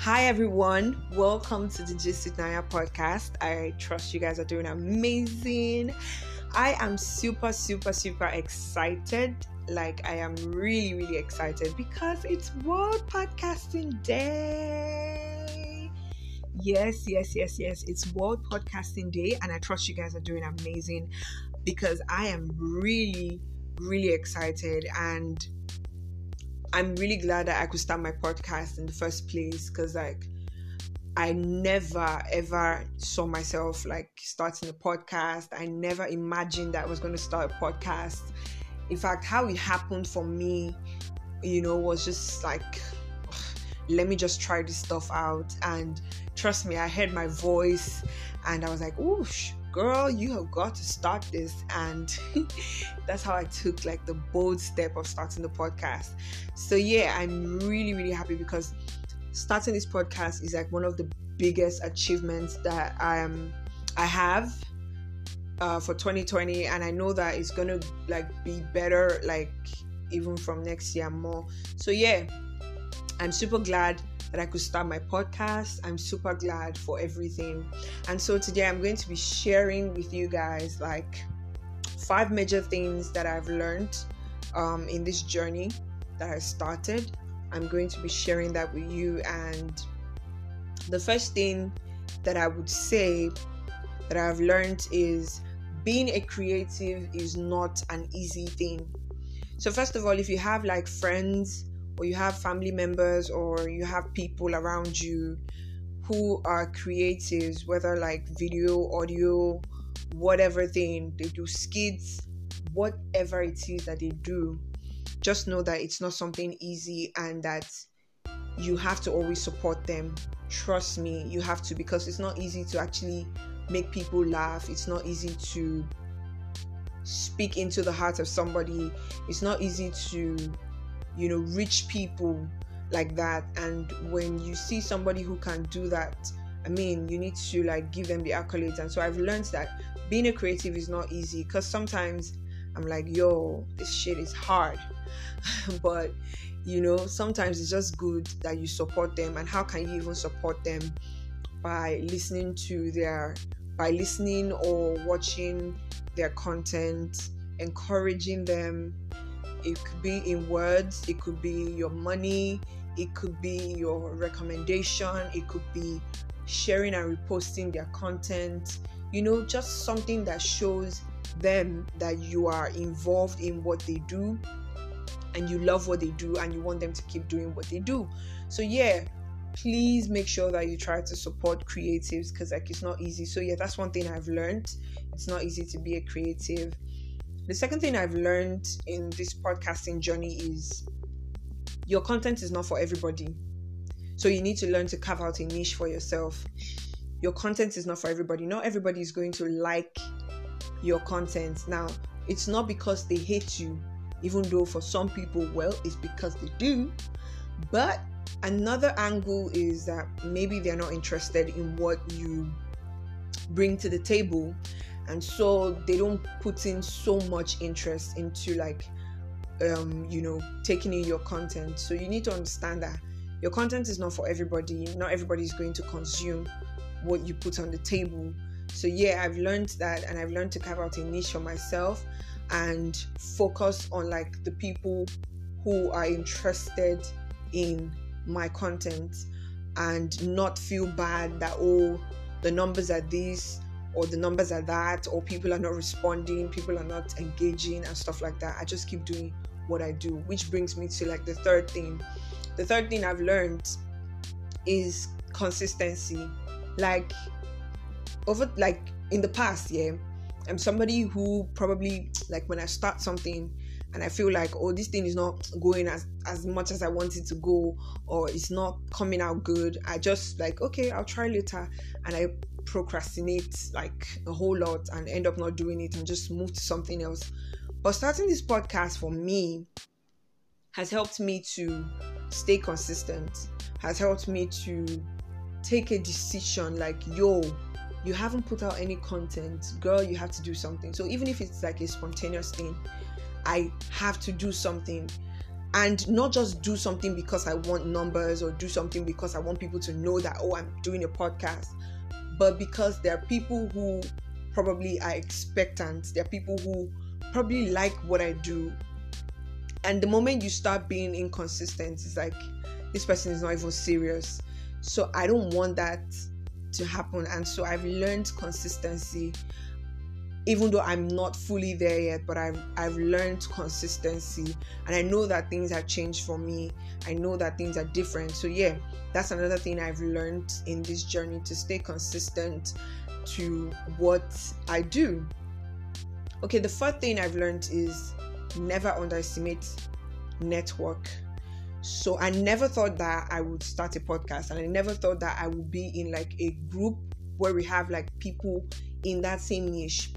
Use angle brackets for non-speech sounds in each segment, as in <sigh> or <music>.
Hi, everyone. Welcome to the Gist with Naya podcast. I trust you guys are doing amazing. I am super, super, super excited. Like, I am really, really excited because it's World Podcasting Day. Yes, yes, yes, yes. It's World Podcasting Day, and I trust you guys are doing amazing because I am really, really excited and I'm really glad that I could start my podcast in the first place because, like, I never ever saw myself like starting a podcast. I never imagined that I was going to start a podcast. In fact, how it happened for me, you know, was just like, <sighs> let me just try this stuff out. And trust me, I heard my voice and I was like, oosh, girl, you have got to start this. And <laughs> that's how I took like the bold step of starting the podcast. So, yeah, I'm really, really happy because starting this podcast is like one of the biggest achievements that I am I have uh, for 2020 and I know that it's gonna like be better like even from next year more so yeah I'm super glad that I could start my podcast. I'm super glad for everything. And so today I'm going to be sharing with you guys like five major things that I've learned um, in this journey that I started. I'm going to be sharing that with you. And the first thing that I would say that I've learned is being a creative is not an easy thing. So, first of all, if you have like friends or you have family members or you have people around you who are creatives, whether like video, audio, whatever thing, they do skits, whatever it is that they do, just know that it's not something easy and that you have to always support them. Trust me, you have to because it's not easy to actually make people laugh. It's not easy to speak into the heart of somebody. It's not easy to you know, rich people like that. And when you see somebody who can do that, I mean, you need to like give them the accolades. And so I've learned that being a creative is not easy because sometimes I'm like, yo, this shit is hard. <laughs> but you know, sometimes it's just good that you support them. And how can you even support them? By listening to their by listening or watching their content, encouraging them, it could be in words, it could be your money, it could be your recommendation, it could be sharing and reposting their content. You know, just something that shows them that you are involved in what they do and you love what they do and you want them to keep doing what they do. So, yeah, please make sure that you try to support creatives because like it's not easy so yeah that's one thing i've learned it's not easy to be a creative the second thing I've learned in this podcasting journey is your content is not for everybody. So you need to learn to carve out a niche for yourself. Your content is not for everybody. Not everybody is going to like your content. Now, it's not because they hate you, even though for some people, well, it's because they do. But another angle is that maybe they're not interested in what you bring to the table and so they don't put in so much interest into like um you know taking in your content. So you need to understand that your content is not for everybody. Not everybody is going to consume what you put on the table. So yeah i've learned that and i've learned to carve out a niche for myself and focus on like the people who are interested in my content and not feel bad that oh the numbers are these or the numbers are that or people are not responding people are not engaging and stuff like that i just keep doing what i do which brings me to like the third thing. The third thing i've learned is consistency. Like over like in the past yeah i'm somebody who probably like when i start something and I feel like oh this thing is not going as as much as I want it to go or it's not coming out good I just like okay I'll try later. And I procrastinate like a whole lot and end up not doing it and just move to something else. But starting this podcast for me has helped me to stay consistent, has helped me to take a decision like, yo, you haven't put out any content, girl, you have to do something. So even if it's like a spontaneous thing, I have to do something. and not just do something because I want numbers or do something because I want people to know that, oh, I'm doing a podcast, but because there are people who probably are expectant, there are people who probably like what I do. And the moment you start being inconsistent, it's like this person is not even serious. So I don't want that to happen. And so I've learned consistency even though I'm not fully there yet, but I've I've learned consistency and I know that things have changed for me. I know that things are different. So yeah, that's another thing I've learned in this journey to stay consistent to what I do. Okay, the fourth thing I've learned is never underestimate network. So I never thought that I would start a podcast and I never thought that I would be in like a group where we have like people in that same niche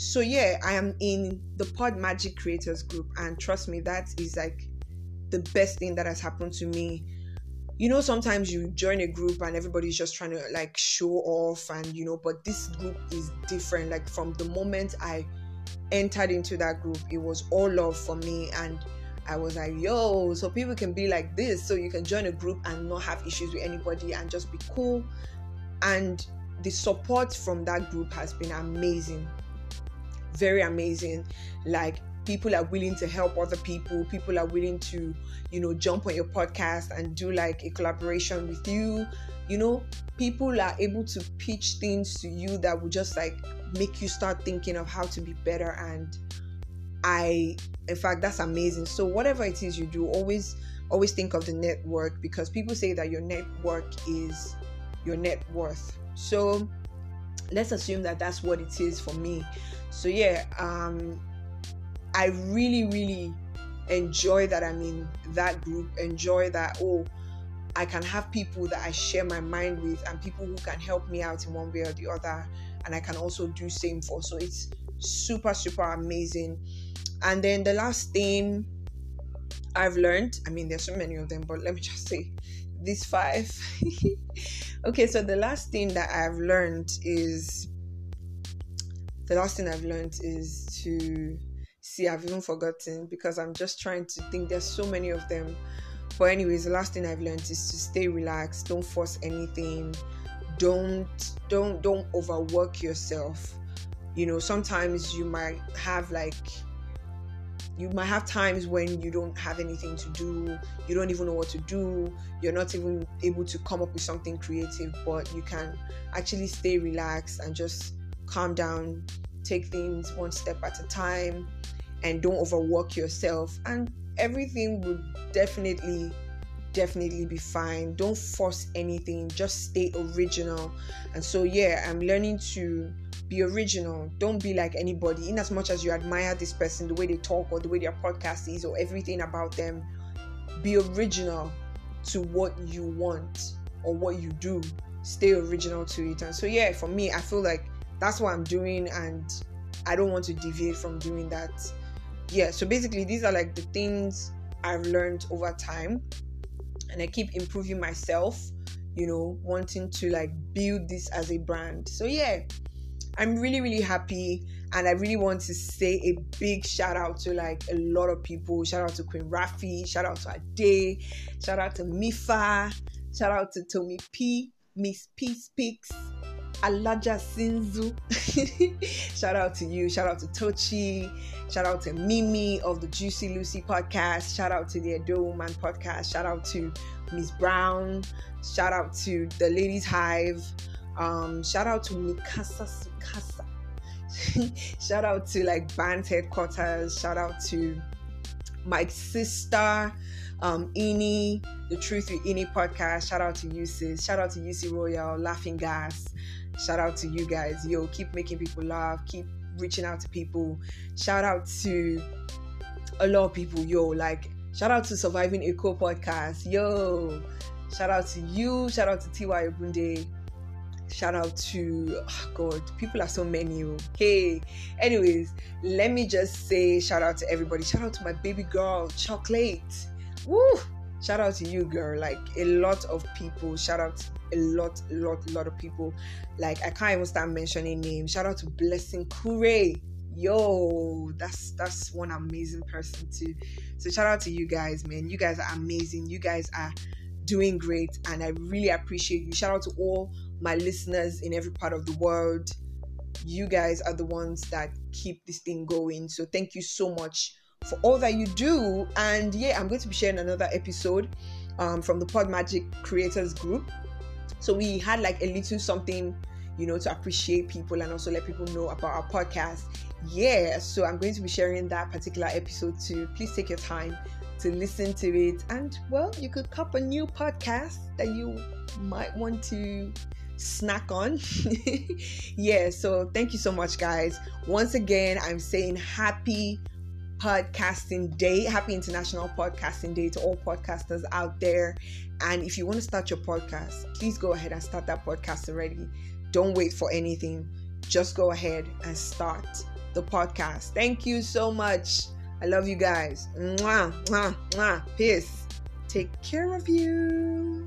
so yeah i am in the pod magic creators group and trust me that is like the best thing that has happened to me. You know sometimes you join a group and everybody's just trying to like show off and you know but this group is different. Like from the moment i entered into that group it was all love for me and i was like yo so people can be like this. So you can join a group and not have issues with anybody and just be cool. And the support from that group has been amazing very amazing. Like people are willing to help other people. People are willing to, you know, jump on your podcast and do like a collaboration with you. You know, people are able to pitch things to you that will just like make you start thinking of how to be better. And I, in fact, that's amazing. So whatever it is you do, always, always think of the network because people say that your network is your net worth. So let's assume that that's what it is for me. So yeah um i really really enjoy that i'm in that group enjoy that oh i can have people that i share my mind with and people who can help me out in one way or the other and i can also do same for. So it's super super amazing. And then the last thing i've learned i mean there's so many of them but let me just say these five <laughs> okay so the last thing that i've learned is the last thing I've learned is to see, I've even forgotten because I'm just trying to think. There's so many of them. But, anyways, the last thing I've learned is to stay relaxed, don't force anything, don't don't don't overwork yourself. You know, sometimes you might have like you might have times when you don't have anything to do, you don't even know what to do, you're not even able to come up with something creative, but you can actually stay relaxed and just calm down, take things one step at a time, and don't overwork yourself. And everything would definitely, definitely be fine. Don't force anything, just stay original. And so, yeah, I'm learning to be original. Don't be like anybody. In as much as you admire this person, the way they talk, or the way their podcast is, or everything about them, be original to what you want or what you do. Stay original to it. And so, yeah, for me, I feel like that's what I'm doing, and I don't want to deviate from doing that. Yeah, so basically, these are like the things I've learned over time, and I keep improving myself, you know, wanting to like build this as a brand. So, yeah, I'm really, really happy, and I really want to say a big shout out to like a lot of people. Shout out to Queen Rafi, shout out to Ade, shout out to Mifa, shout out to Tommy P, Miss P Speaks, Alaja Sinzu. shout out to you. Shout out to Tochi. Shout out to Mimi of the Juicy Lucy podcast. Shout out to the Edo Woman podcast. Shout out to Miss Brown. Shout out to the Ladies Hive. Um, shout out to Mikasa Sukasa. shout out to like band headquarters. Shout out to my sister, um, Ini, the Truth with Ini podcast. Shout out to UC. Shout out to UC Royal, Laughing Gas. Shout out to you guys. Yo, keep making people laugh. Keep reaching out to people. Shout out to a lot of people. Yo, like shout out to Surviving Eco podcast. Yo, shout out to you. Shout out to T.Y. Obunde. Shout out to oh God, people are so many. Hey, anyways, let me just say shout out to everybody. Shout out to my baby girl, Chocolate. Woo! Shout out to you, girl. Like a lot of people. Shout out a lot, lot, a lot of people. Like I can't even start mentioning names. Shout out to Blessing Kure. yo, that's that's one amazing person too. So shout out to you guys, man. You guys are amazing. You guys are doing great, and I really appreciate you. Shout out to all my listeners in every part of the world. You guys are the ones that keep this thing going. So thank you so much for all that you do. And yeah, I'm going to be sharing another episode um, from the Pod Magic Creators Group. So we had like a little something, you know, to appreciate people and also let people know about our podcast. Yeah, so I'm going to be sharing that particular episode too. Please take your time to listen to it. And well, you could cop a new podcast that you might want to snack on. <laughs> yeah, so thank you so much, guys. Once again, I'm saying happy podcasting day. Happy International Podcasting Day to all podcasters out there. And if you want to start your podcast, please go ahead and start that podcast already. Don't wait for anything. Just go ahead and start the podcast. Thank you so much. I love you guys. Mwah, mwah, mwah. Peace. Take care of you.